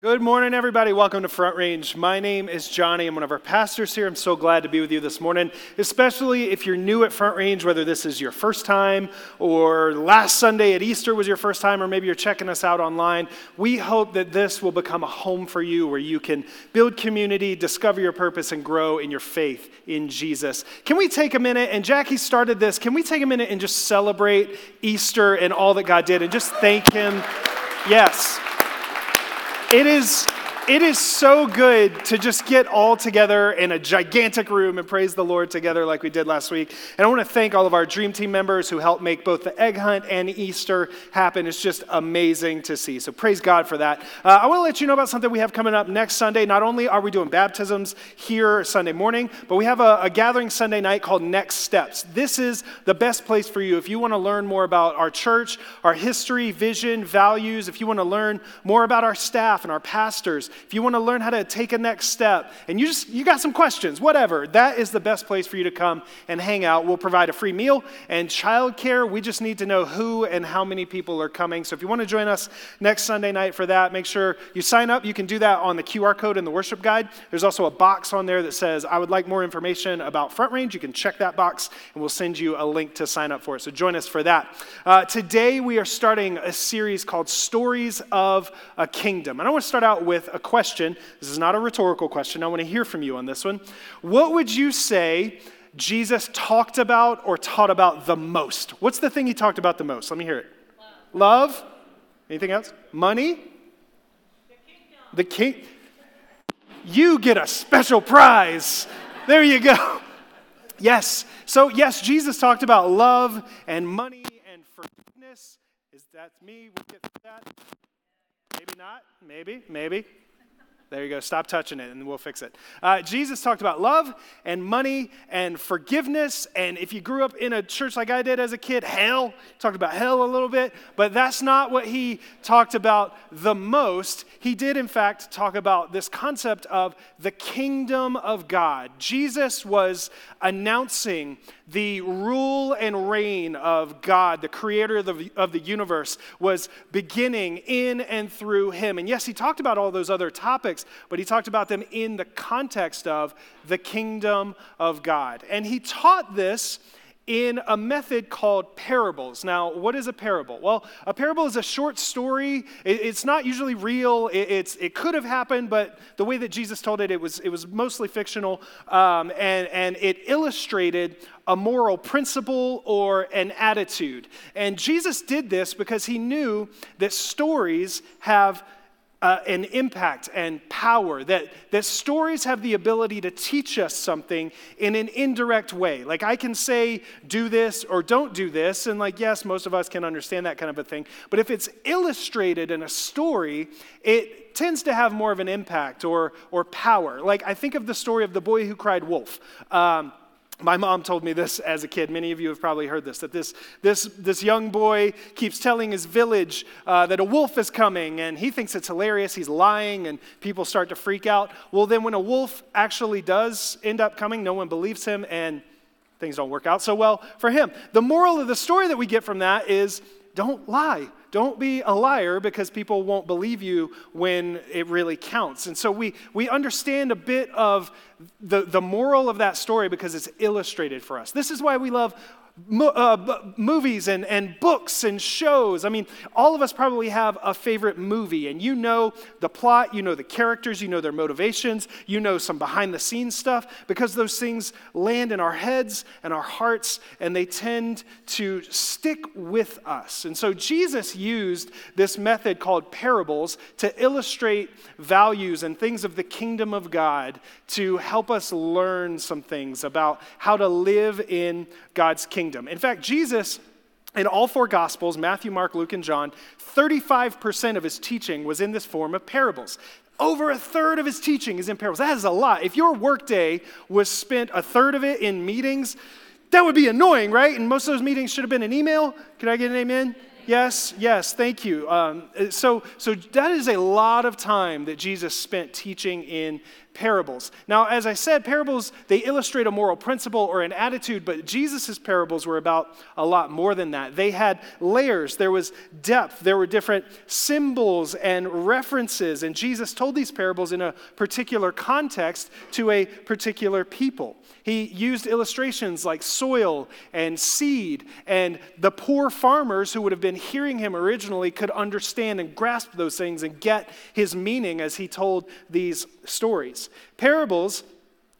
Good morning, everybody. Welcome to Front Range. My name is Jonny. I'm one of our pastors here. I'm so glad to be with you this morning, especially if you're new at Front Range, whether this is your first time or last Sunday at Easter was your first time, or maybe you're checking us out online. We hope that this will become a home for you where you can build community, discover your purpose, and grow in your faith in Jesus. Can we take a minute? And Jackie started this. Can we take a minute and just celebrate Easter and all that God did and just thank Him? Yes. It is it is so good to just get all together in a gigantic room and praise the Lord together like we did last week. And I want to thank all of our dream team members who helped make both the egg hunt and Easter happen. It's just amazing to see. So praise God for that. Uh, I want to let you know about something we have coming up next Sunday. Not only are we doing baptisms here Sunday morning, but we have a, a gathering Sunday night called Next Steps. This is the best place for you if you want to learn more about our church, our history, vision, values, if you want to learn more about our staff and our pastors if you want to learn how to take a next step and you just you got some questions, whatever, that is the best place for you to come and hang out. We'll provide a free meal and childcare. We just need to know who and how many people are coming. So if you want to join us next Sunday night for that, make sure you sign up. You can do that on the QR code in the worship guide. There's also a box on there that says, I would like more information about Front Range. You can check that box and we'll send you a link to sign up for it. So join us for that. Uh, today we are starting a series called Stories of a Kingdom. And I want to start out with a question. This is not a rhetorical question. I want to hear from you on this one. What would you say Jesus talked about or taught about the most? What's the thing he talked about the most? Let me hear it. Love. Love? Anything else? Money? The king. You get a special prize. There you go. Yes. So, yes, Jesus talked about love and money and forgiveness. Is that me? We'll get that. Maybe not. Maybe. Maybe. There you go. Stop touching it and we'll fix it. Uh, Jesus talked about love and money and forgiveness. And if you grew up in a church like I did as a kid, hell. Talked about hell a little bit. But that's not what he talked about the most. He did, in fact, talk about this concept of the kingdom of God. Jesus was announcing the rule and reign of God, the creator of the, of the universe, was beginning in and through him. And yes, he talked about all those other topics, but he talked about them in the context of the kingdom of God. And he taught this in a method called parables. Now, what is a parable? Well, a parable is a short story. it's not usually real. it's, it could have happened, but the way that Jesus told it, it was, it was mostly fictional. Um, and, and it illustrated a moral principle or an attitude. And Jesus did this because he knew that stories have uh, an impact and power, that, that stories have the ability to teach us something in an indirect way. Like I can say, do this or don't do this, and like, yes, most of us can understand that kind of a thing. But if it's illustrated in a story, it tends to have more of an impact or, or power. Like I think of the story of the boy who cried wolf. Um, my mom told me this as a kid. Many of you have probably heard this that this, this, this young boy keeps telling his village uh, that a wolf is coming, and he thinks it's hilarious. He's lying, and people start to freak out. Well, then, when a wolf actually does end up coming, no one believes him, and things don't work out so well for him. The moral of the story that we get from that is don't lie. Don't be a liar because people won't believe you when it really counts. And so we, we understand a bit of the, the moral of that story because it's illustrated for us. This is why we love mo- uh, movies and, and books and shows. I mean, all of us probably have a favorite movie, and you know the plot, you know the characters, you know their motivations, you know some behind the scenes stuff, because those things land in our heads and our hearts, and they tend to stick with us. And so Jesus used this method called parables to illustrate values and things of the kingdom of God to help us learn some things about how to live in God's kingdom. In fact, Jesus, in all four Gospels Matthew, Mark, Luke, and John 35% of his teaching was in this form of parables. Over a third of his teaching is in parables. That is a lot. If your workday was spent a third of it in meetings, that would be annoying, right? And most of those meetings should have been an email. Can I get an amen? Yes, yes, thank you. Um, so, so that is a lot of time that Jesus spent teaching in parables. Now, as I said, parables, they illustrate a moral principle or an attitude, but Jesus' parables were about a lot more than that. They had layers, there was depth, there were different symbols and references, and Jesus told these parables in a particular context to a particular people. He used illustrations like soil and seed, and the poor farmers who would have been hearing him originally could understand and grasp those things and get his meaning as he told these stories. Parables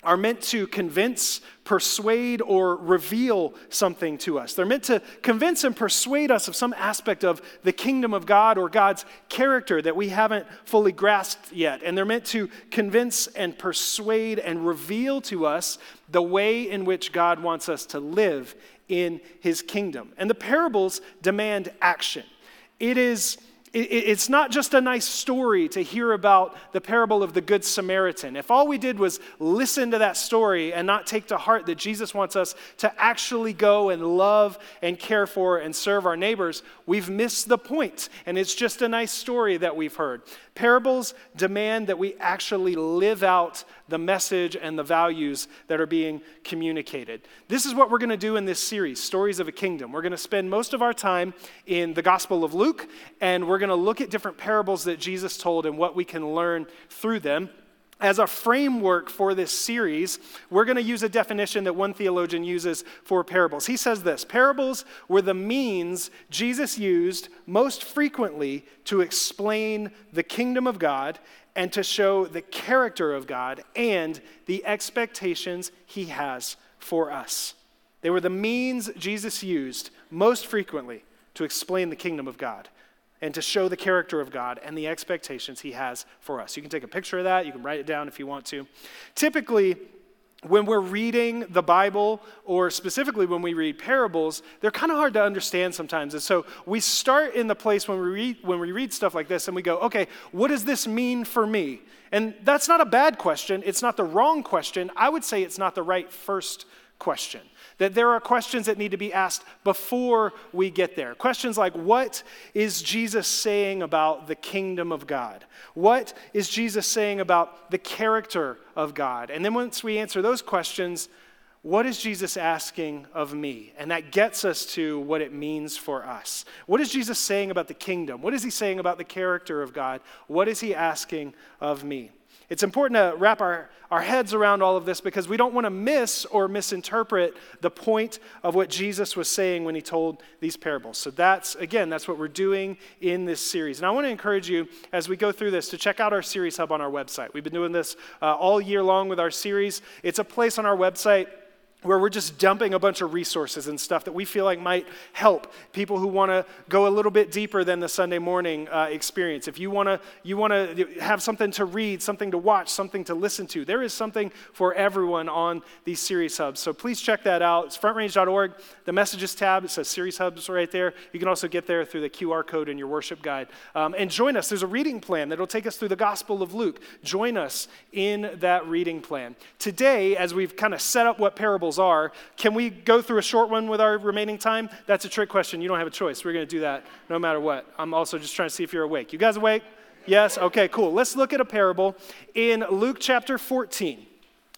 are meant to convince, persuade, or reveal something to us. They're meant to convince and persuade us of some aspect of the kingdom of God or God's character that we haven't fully grasped yet. And they're meant to convince and persuade and reveal to us the way in which God wants us to live in his kingdom. And the parables demand action. It is it's not just a nice story to hear about the parable of the Good Samaritan. If all we did was listen to that story and not take to heart that Jesus wants us to actually go and love and care for and serve our neighbors, we've missed the point. And it's just a nice story that we've heard. Parables demand that we actually live out the message and the values that are being communicated. This is what we're going to do in this series, Stories of a Kingdom. We're going to spend most of our time in the Gospel of Luke, and we're going to look at different parables that Jesus told and what we can learn through them as a framework for this series, we're going to use a definition that one theologian uses for parables. He says this Parables were the means Jesus used most frequently to explain the kingdom of God and to show the character of God and the expectations he has for us. They were the means Jesus used most frequently to explain the kingdom of God and to show the character of God and the expectations He has for us. You can take a picture of that, you can write it down if you want to. Typically, when we're reading the Bible, or specifically when we read parables, they're kind of hard to understand sometimes. And so we start in the place when we read when we read stuff like this and we go, okay, what does this mean for me? And that's not a bad question. It's not the wrong question. I would say it's not the right first question. That there are questions that need to be asked before we get there. Questions like, what is Jesus saying about the kingdom of God? What is Jesus saying about the character of God? And then once we answer those questions, what is Jesus asking of me? And that gets us to what it means for us. What is Jesus saying about the kingdom? What is he saying about the character of God? What is he asking of me? It's important to wrap our, our heads around all of this because we don't want to miss or misinterpret the point of what Jesus was saying when he told these parables. So, that's, again, that's what we're doing in this series. And I want to encourage you as we go through this to check out our series hub on our website. We've been doing this uh, all year long with our series. It's a place on our website where we're just dumping a bunch of resources and stuff that we feel like might help people who want to go a little bit deeper than the Sunday morning uh, experience. If you want to you want to have something to read, something to watch, something to listen to, there is something for everyone on these series hubs. So please check that out. It's frontrange.org. The messages tab it says series hubs right there. You can also get there through the QR code in your worship guide. Um, and join us. There's a reading plan that'll take us through the Gospel of Luke. Join us in that reading plan. Today, as we've kind of set up what parable are. Can we go through a short one with our remaining time? That's a trick question. You don't have a choice. We're going to do that no matter what. I'm also just trying to see if you're awake. You guys awake? Yes? Okay, cool. Let's look at a parable in Luke chapter 14.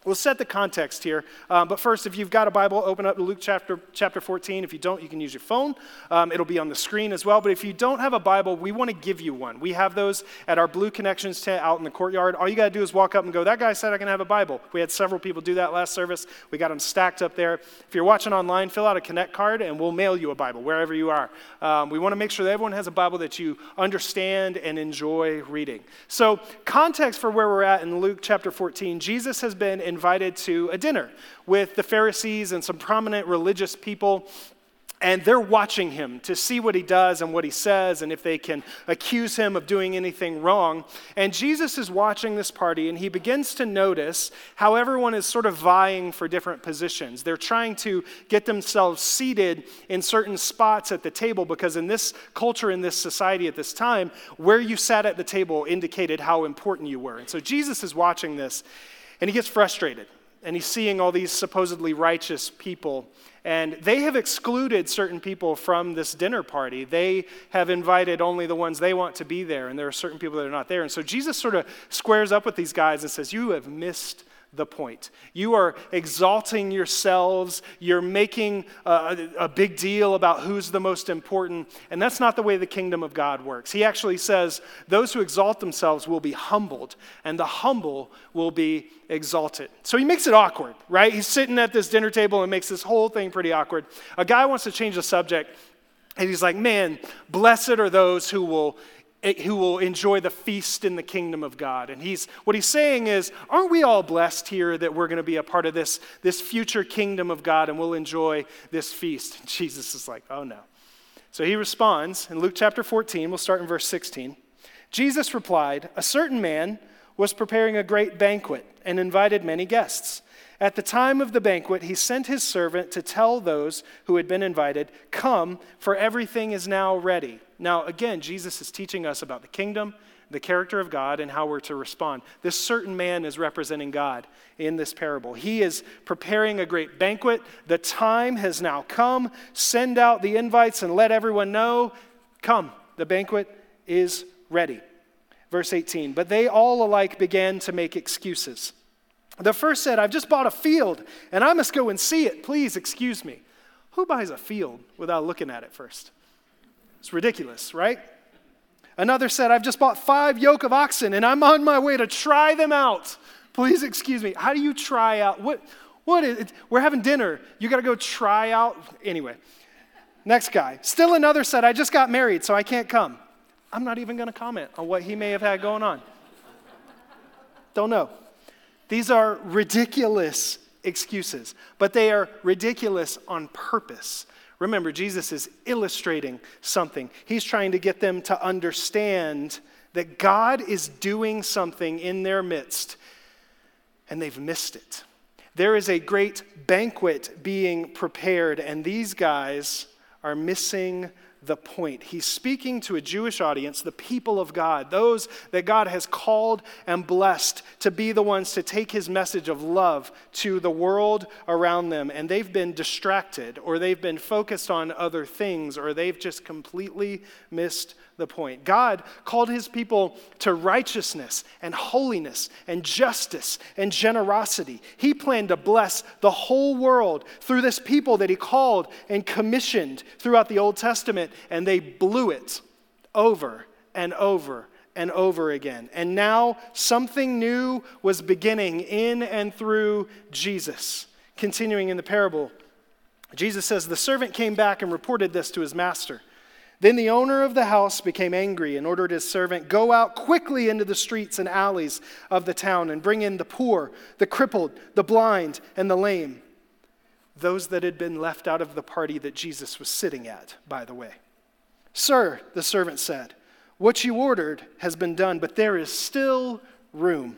We'll set the context here. Um, but first, if you've got a Bible, open up to Luke chapter, chapter 14. If you don't, you can use your phone. Um, it'll be on the screen as well. But if you don't have a Bible, we want to give you one. We have those at our Blue Connections tent out in the courtyard. All you got to do is walk up and go, That guy said I can have a Bible. We had several people do that last service. We got them stacked up there. If you're watching online, fill out a Connect card and we'll mail you a Bible wherever you are. Um, we want to make sure that everyone has a Bible that you understand and enjoy reading. So, context for where we're at in Luke chapter 14, Jesus has been invited to a dinner with the Pharisees and some prominent religious people. And they're watching him to see what he does and what he says and if they can accuse him of doing anything wrong. And Jesus is watching this party and he begins to notice how everyone is sort of vying for different positions. They're trying to get themselves seated in certain spots at the table because, in this culture, in this society at this time, where you sat at the table indicated how important you were. And so Jesus is watching this and he gets frustrated and he's seeing all these supposedly righteous people. And they have excluded certain people from this dinner party. They have invited only the ones they want to be there, and there are certain people that are not there. And so Jesus sort of squares up with these guys and says, You have missed the point. You are exalting yourselves. You're making a, a, big deal about who's the most important. And that's not the way the kingdom of God works. He actually says those who exalt themselves will be humbled, and the humble will be exalted. So he makes it awkward, right? He's sitting at this dinner table and makes this whole thing pretty awkward. A guy wants to change the subject. And he's like, man, blessed are those who will Eh, who will enjoy the feast in the kingdom of God. And he's what he's saying is, aren't we all blessed here that we're going to be a part of this, this future kingdom of God and we'll enjoy this feast? And Jesus is like, oh no. So he responds in Luke chapter 14, we'll start in verse 16. Jesus replied, A certain man was preparing a great banquet and invited many guests. At the time of the banquet, he sent his servant to tell those who had been invited, Come, for everything is now ready. Now, again, Jesus is teaching us about the kingdom, the character of God, and how we're to respond. This certain man is representing God in this parable. He is preparing a great banquet. The time has now come. Send out the invites and let everyone know Come, the banquet is ready. Verse 18 But they all alike began to make excuses. The first said, I've just bought a field and I must go and see it. Please excuse me. Who buys a field without looking at it first? It's ridiculous, right? Another said, I've just bought five yoke of oxen and I'm on my way to try them out. Please excuse me. How do you try out? What, what is it? We're having dinner. You got to go try out. Anyway, next guy. Still another said, I just got married, so I can't come. I'm not even going to comment on what he may have had going on. Don't know. These are ridiculous excuses, but they are ridiculous on purpose. Remember, Jesus is illustrating something. He's trying to get them to understand that God is doing something in their midst, and they've missed it. There is a great banquet being prepared, and these guys are missing the point. He's speaking to a Jewish audience, the people of God, those that God has called and blessed to be the ones to take his message of love to the world around them. And they've been distracted, or they've been focused on other things, or they've just completely missed the point. God called his people to righteousness and holiness and justice and generosity. He planned to bless the whole world through this people that he called and commissioned throughout the Old Testament, and they blew it over and over and over again. And now something new was beginning in and through Jesus. Continuing in the parable, Jesus says, The servant came back and reported this to his master. Then the owner of the house became angry and ordered his servant, Go out quickly into the streets and alleys of the town and bring in the poor, the crippled, the blind, and the lame. Those that had been left out of the party that Jesus was sitting at, by the way. Sir, the servant said, What you ordered has been done, but there is still room.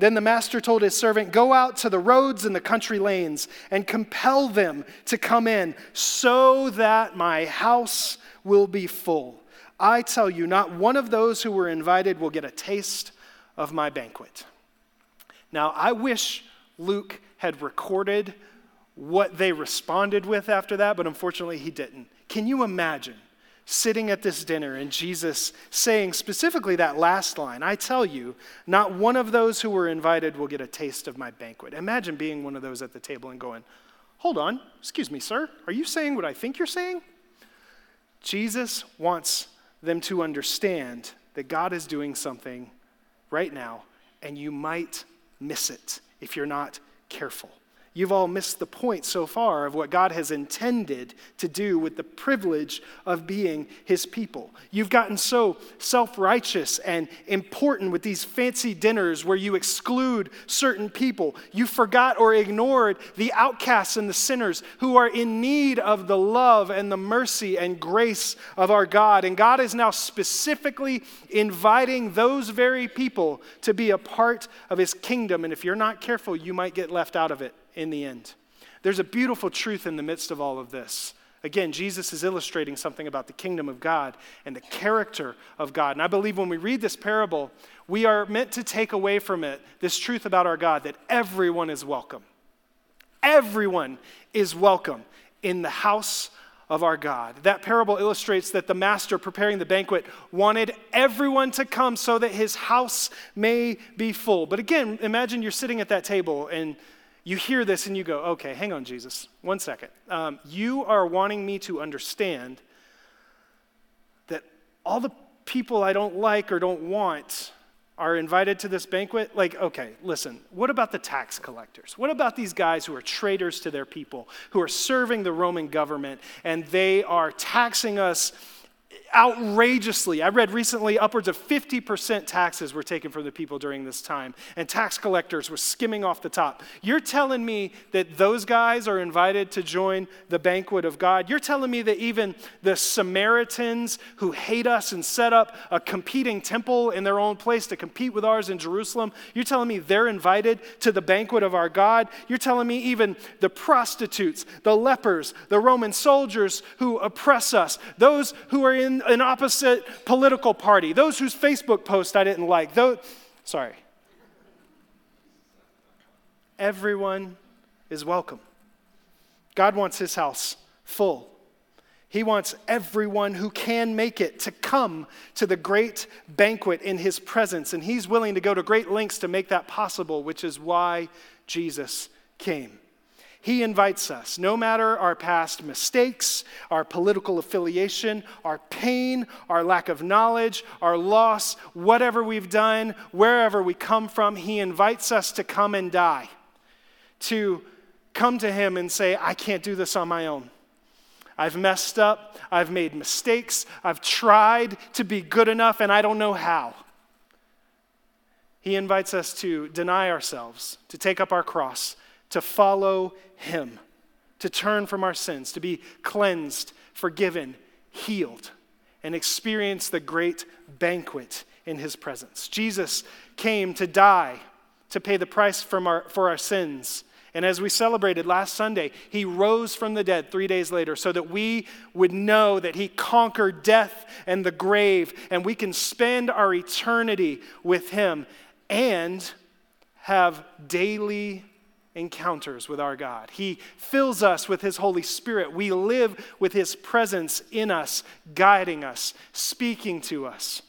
Then the master told his servant, Go out to the roads and the country lanes and compel them to come in, so that my house will be full. I tell you, not one of those who were invited will get a taste of my banquet. Now, I wish Luke had recorded what they responded with after that, but unfortunately he didn't. Can you imagine sitting at this dinner and Jesus saying specifically that last line I tell you, not one of those who were invited will get a taste of my banquet? Imagine being one of those at the table and going, Hold on, excuse me, sir, are you saying what I think you're saying? Jesus wants them to understand that God is doing something right now, and you might miss it if you're not careful. You've all missed the point so far of what God has intended to do with the privilege of being his people. You've gotten so self righteous and important with these fancy dinners where you exclude certain people. You forgot or ignored the outcasts and the sinners who are in need of the love and the mercy and grace of our God. And God is now specifically inviting those very people to be a part of his kingdom. And if you're not careful, you might get left out of it in the end. There's a beautiful truth in the midst of all of this Again, Jesus is illustrating something about the kingdom of God and the character of God. And I believe when we read this parable, we are meant to take away from it this truth about our God that everyone is welcome. Everyone is welcome in the house of our God. That parable illustrates that the master preparing the banquet wanted everyone to come so that his house may be full. But again, imagine you're sitting at that table and you hear this and you go, okay, hang on, Jesus, one second. Um, you are wanting me to understand that all the people I don't like or don't want are invited to this banquet, like, okay, listen, what about the tax collectors? What about these guys who are traitors to their people, who are serving the Roman government, and they are taxing us outrageously. I read recently upwards of 50% taxes were taken from the people during this time, and tax collectors were skimming off the top. You're telling me that those guys are invited to join the banquet of God? You're telling me that even the Samaritans who hate us and set up a competing temple in their own place to compete with ours in Jerusalem, you're telling me they're invited to the banquet of our God? You're telling me even the prostitutes, the lepers, the Roman soldiers who oppress us, those who are in an opposite political party, those whose Facebook post I didn't like, those, sorry. Everyone is welcome. God wants his house full. He wants everyone who can make it to come to the great banquet in his presence, and he's willing to go to great lengths to make that possible, which is why Jesus came. He invites us, no matter our past mistakes, our political affiliation, our pain, our lack of knowledge, our loss, whatever we've done, wherever we come from, He invites us to come and die, to come to Him and say, I can't do this on my own. I've messed up, I've made mistakes, I've tried to be good enough, and I don't know how. He invites us to deny ourselves, to take up our cross, to follow Him, to turn from our sins, to be cleansed, forgiven, healed, and experience the great banquet in His presence. Jesus came to die, to pay the price our, for our sins. And as we celebrated last Sunday, he rose from the dead three days later so that we would know that he conquered death and the grave, and we can spend our eternity with him and have daily encounters with our God. He fills us with His Holy Spirit. We live with His presence in us, guiding us, speaking to us,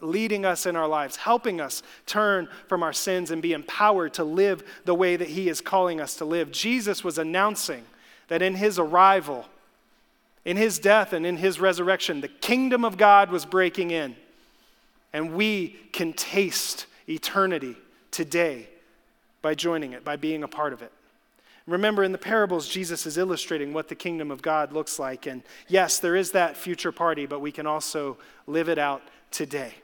leading us in our lives, helping us turn from our sins and be empowered to live the way that He is calling us to live. Jesus was announcing that in His arrival, in His death, and in His resurrection, the kingdom of God was breaking in. And we can taste eternity today by joining it, by being a part of it. Remember, in the parables, Jesus is illustrating what the kingdom of God looks like. And yes, there is that future party, but we can also live it out today.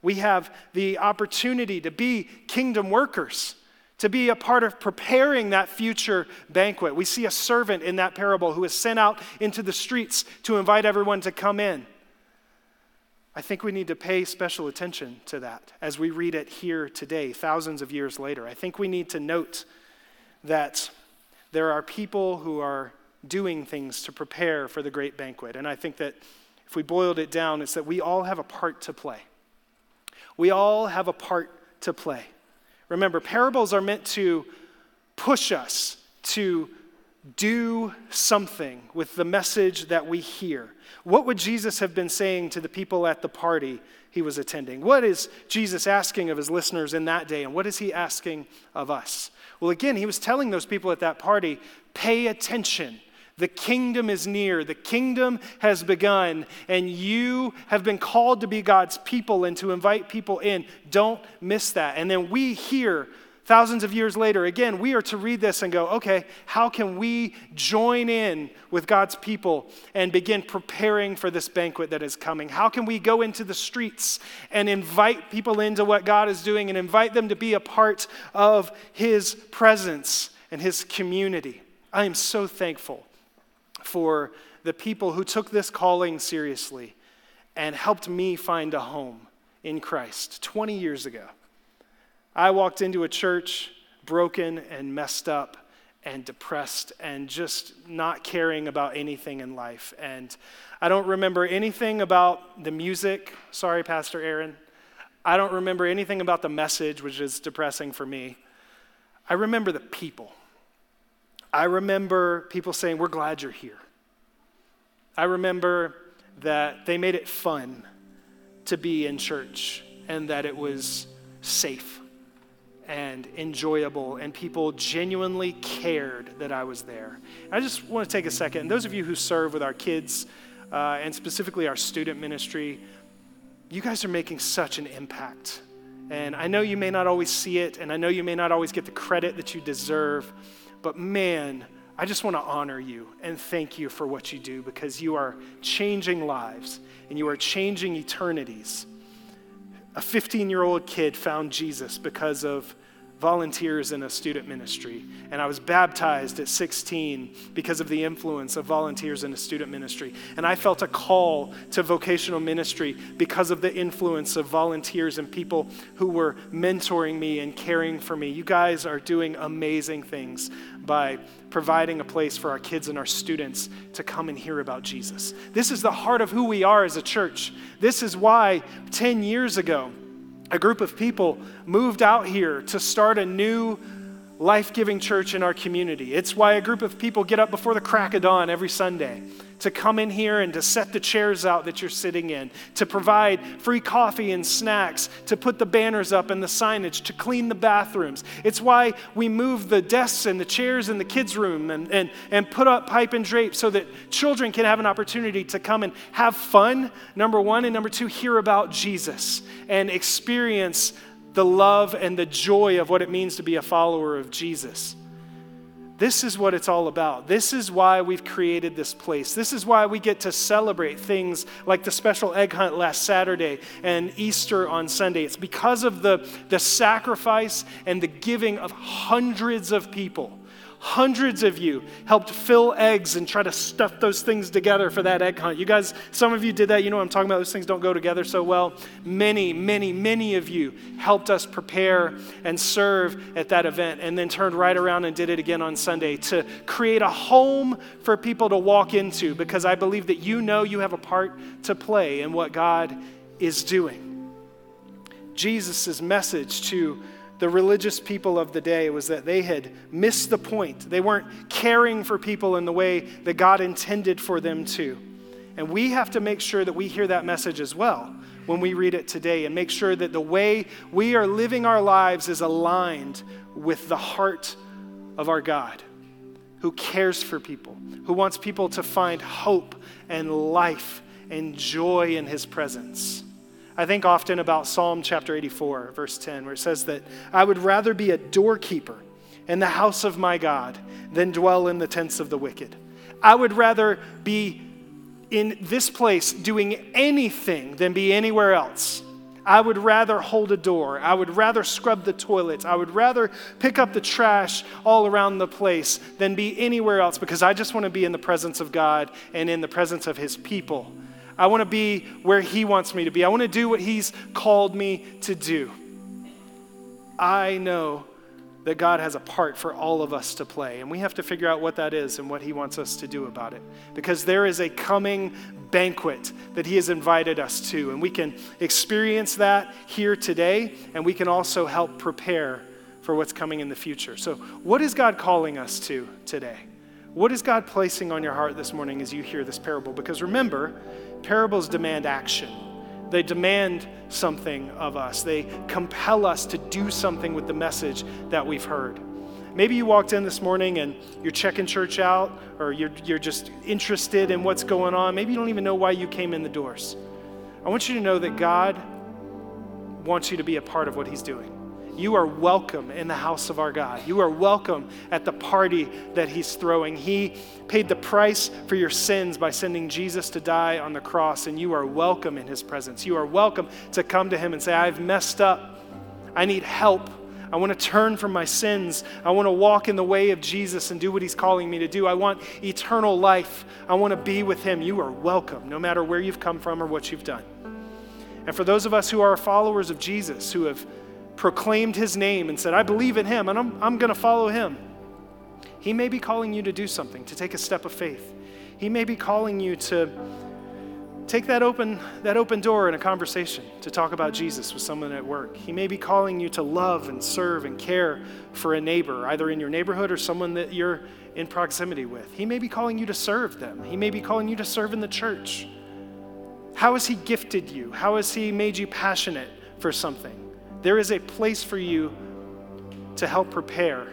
We have the opportunity to be kingdom workers, to be a part of preparing that future banquet. We see a servant in that parable who is sent out into the streets to invite everyone to come in. I think we need to pay special attention to that as we read it here today, thousands of years later. I think we need to note that there are people who are doing things to prepare for the great banquet. And I think that if we boiled it down, it's that we all have a part to play. We all have a part to play. Remember, parables are meant to push us to do something with the message that we hear. What would Jesus have been saying to the people at the party he was attending? What is Jesus asking of his listeners in that day, and what is he asking of us? Well, again, he was telling those people at that party pay attention. The kingdom is near. The kingdom has begun, and you have been called to be God's people and to invite people in. Don't miss that. And then we hear Thousands of years later, again, we are to read this and go, okay, how can we join in with God's people and begin preparing for this banquet that is coming? How can we go into the streets and invite people into what God is doing and invite them to be a part of His presence and His community? I am so thankful for the people who took this calling seriously and helped me find a home in Christ 20 years ago. I walked into a church broken and messed up, and depressed and just not caring about anything in life. And I don't remember anything about the music. Sorry, Pastor Aaron. I don't remember anything about the message, which is depressing for me. I remember the people. I remember people saying, We're glad you're here. I remember that they made it fun to be in church and that it was safe and enjoyable, and people genuinely cared that I was there. I just want to take a second, and those of you who serve with our kids uh, and specifically our student ministry, you guys are making such an impact. And I know you may not always see it, and I know you may not always get the credit that you deserve, but man, I just want to honor you and thank you for what you do because you are changing lives and you are changing eternities. A 15 year old kid found Jesus because of volunteers in a student ministry. And I was baptized at 16 because of the influence of volunteers in a student ministry. And I felt a call to vocational ministry because of the influence of volunteers and people who were mentoring me and caring for me. You guys are doing amazing things by providing a place for our kids and our students to come and hear about Jesus. This is the heart of who we are as a church. This is why 10 years ago, a group of people moved out here to start a new life giving church in our community. It's why a group of people get up before the crack of dawn every Sunday to come in here and to set the chairs out that you're sitting in, to provide free coffee and snacks, to put the banners up and the signage, to clean the bathrooms. It's why we move the desks and the chairs in the kids' room and, and, and put up pipe and drape so that children can have an opportunity to come and have fun, number one, and number two, hear about Jesus and experience the love and the joy of what it means to be a follower of Jesus. This is what it's all about. This is why we've created this place. This is why we get to celebrate things like the special egg hunt last Saturday and Easter on Sunday. It's because of the, the sacrifice and the giving of hundreds of people Hundreds of you helped fill eggs and try to stuff those things together for that egg hunt. You guys, some of you did that. You know what I'm talking about. Those things don't go together so well. Many, many, many of you helped us prepare and serve at that event and then turned right around and did it again on Sunday to create a home for people to walk into because I believe that you know you have a part to play in what God is doing. Jesus' message to the religious people of the day was that they had missed the point. They weren't caring for people in the way that God intended for them to. And we have to make sure that we hear that message as well when we read it today and make sure that the way we are living our lives is aligned with the heart of our God who cares for people, who wants people to find hope and life and joy in his presence. I think often about Psalm chapter 84, verse 10, where it says that I would rather be a doorkeeper in the house of my God than dwell in the tents of the wicked. I would rather be in this place doing anything than be anywhere else. I would rather hold a door. I would rather scrub the toilets. I would rather pick up the trash all around the place than be anywhere else because I just want to be in the presence of God and in the presence of His people. I want to be where He wants me to be. I want to do what He's called me to do. I know that God has a part for all of us to play, and we have to figure out what that is and what He wants us to do about it. Because there is a coming banquet that He has invited us to, and we can experience that here today, and we can also help prepare for what's coming in the future. So, what is God calling us to today? What is God placing on your heart this morning as you hear this parable? Because remember, Parables demand action. They demand something of us. They compel us to do something with the message that we've heard. Maybe you walked in this morning and you're checking church out, or you're, you're just interested in what's going on. Maybe you don't even know why you came in the doors. I want you to know that God wants you to be a part of what He's doing. You are welcome in the house of our God. You are welcome at the party that He's throwing. He paid the price for your sins by sending Jesus to die on the cross, and you are welcome in His presence. You are welcome to come to Him and say, I've messed up. I need help. I want to turn from my sins. I want to walk in the way of Jesus and do what He's calling me to do. I want eternal life. I want to be with Him. You are welcome, no matter where you've come from or what you've done. And for those of us who are followers of Jesus, who have proclaimed his name and said, I believe in him and I'm, I'm going to follow him. He may be calling you to do something, to take a step of faith. He may be calling you to take that open, that open door in a conversation to talk about Jesus with someone at work. He may be calling you to love and serve and care for a neighbor, either in your neighborhood or someone that you're in proximity with. He may be calling you to serve them. He may be calling you to serve in the church. How has He gifted you? How has He made you passionate for something? There is a place for you to help prepare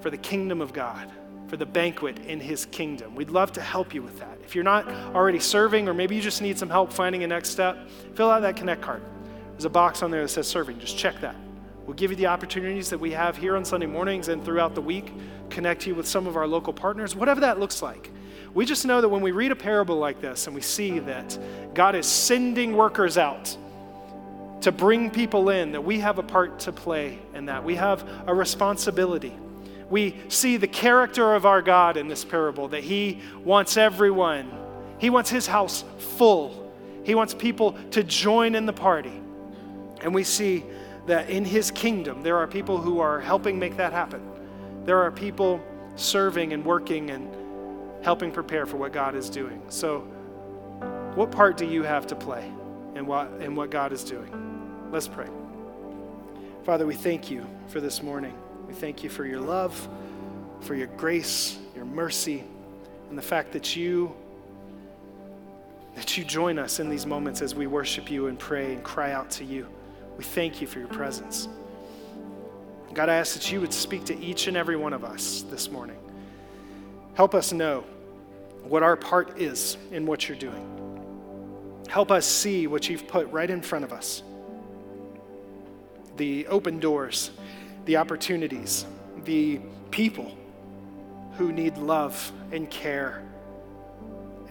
for the kingdom of God for the banquet in his kingdom. We'd love to help you with that. If you're not already serving, or maybe you just need some help finding a next step, fill out that Connect card. There's a box on there that says serving. Just check that. We'll give you the opportunities that we have here on Sunday mornings and throughout the week, connect you with some of our local partners, whatever that looks like. We just know that when we read a parable like this and we see that God is sending workers out to bring people in, that we have a part to play in that. We have a responsibility we see the character of our God in this parable that He wants everyone, He wants His house full. He wants people to join in the party. And we see that in His kingdom, there are people who are helping make that happen. There are people serving and working and helping prepare for what God is doing. So, what part do you have to play in what, in what God is doing? Let's pray. Father, we thank you for this morning. We thank you for your love, for your grace, your mercy, and the fact that you that you join us in these moments as we worship you and pray and cry out to you. We thank you for your presence. God, I ask that you would speak to each and every one of us this morning. Help us know what our part is in what you're doing. Help us see what you've put right in front of us the open doors the opportunities, the people who need love and care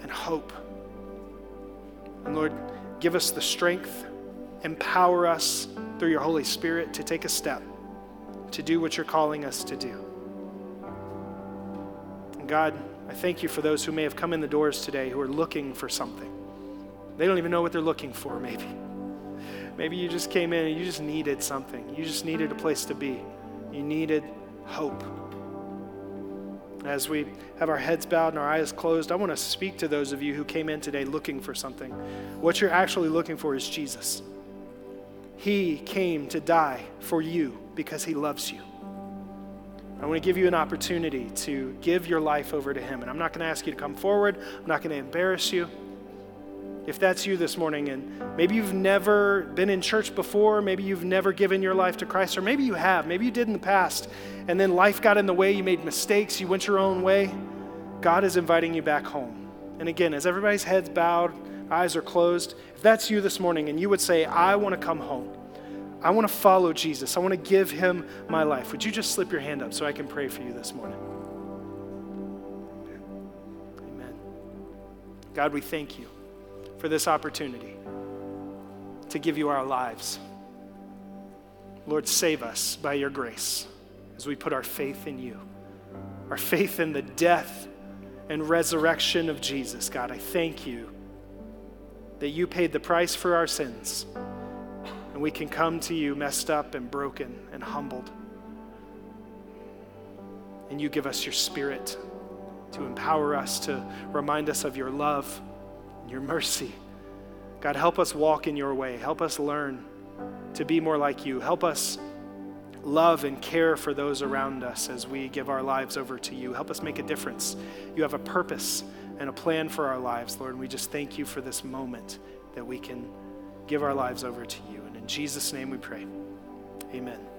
and hope. And Lord, give us the strength, empower us through your Holy Spirit to take a step to do what you're calling us to do. And God, I thank you for those who may have come in the doors today who are looking for something. They don't even know what they're looking for, maybe. Maybe you just came in and you just needed something. You just needed a place to be. You needed hope. As we have our heads bowed and our eyes closed, I want to speak to those of you who came in today looking for something. What you're actually looking for is Jesus. He came to die for you because he loves you. I want to give you an opportunity to give your life over to him. And I'm not going to ask you to come forward, I'm not going to embarrass you. If that's you this morning, and maybe you've never been in church before, maybe you've never given your life to Christ, or maybe you have, maybe you did in the past, and then life got in the way, you made mistakes, you went your own way, God is inviting you back home. And again, as everybody's heads bowed, eyes are closed, if that's you this morning and you would say, I want to come home, I want to follow Jesus, I want to give him my life, would you just slip your hand up so I can pray for you this morning? Amen. God, we thank you for this opportunity to give you our lives. Lord, save us by your grace as we put our faith in you, our faith in the death and resurrection of Jesus. God, I thank you that you paid the price for our sins, and we can come to you messed up and broken and humbled. And you give us your spirit to empower us, to remind us of your love your mercy. God, help us walk in your way. Help us learn to be more like you. Help us love and care for those around us as we give our lives over to you. Help us make a difference. You have a purpose and a plan for our lives, Lord, and we just thank you for this moment that we can give our lives over to you. And in Jesus' name we pray. Amen.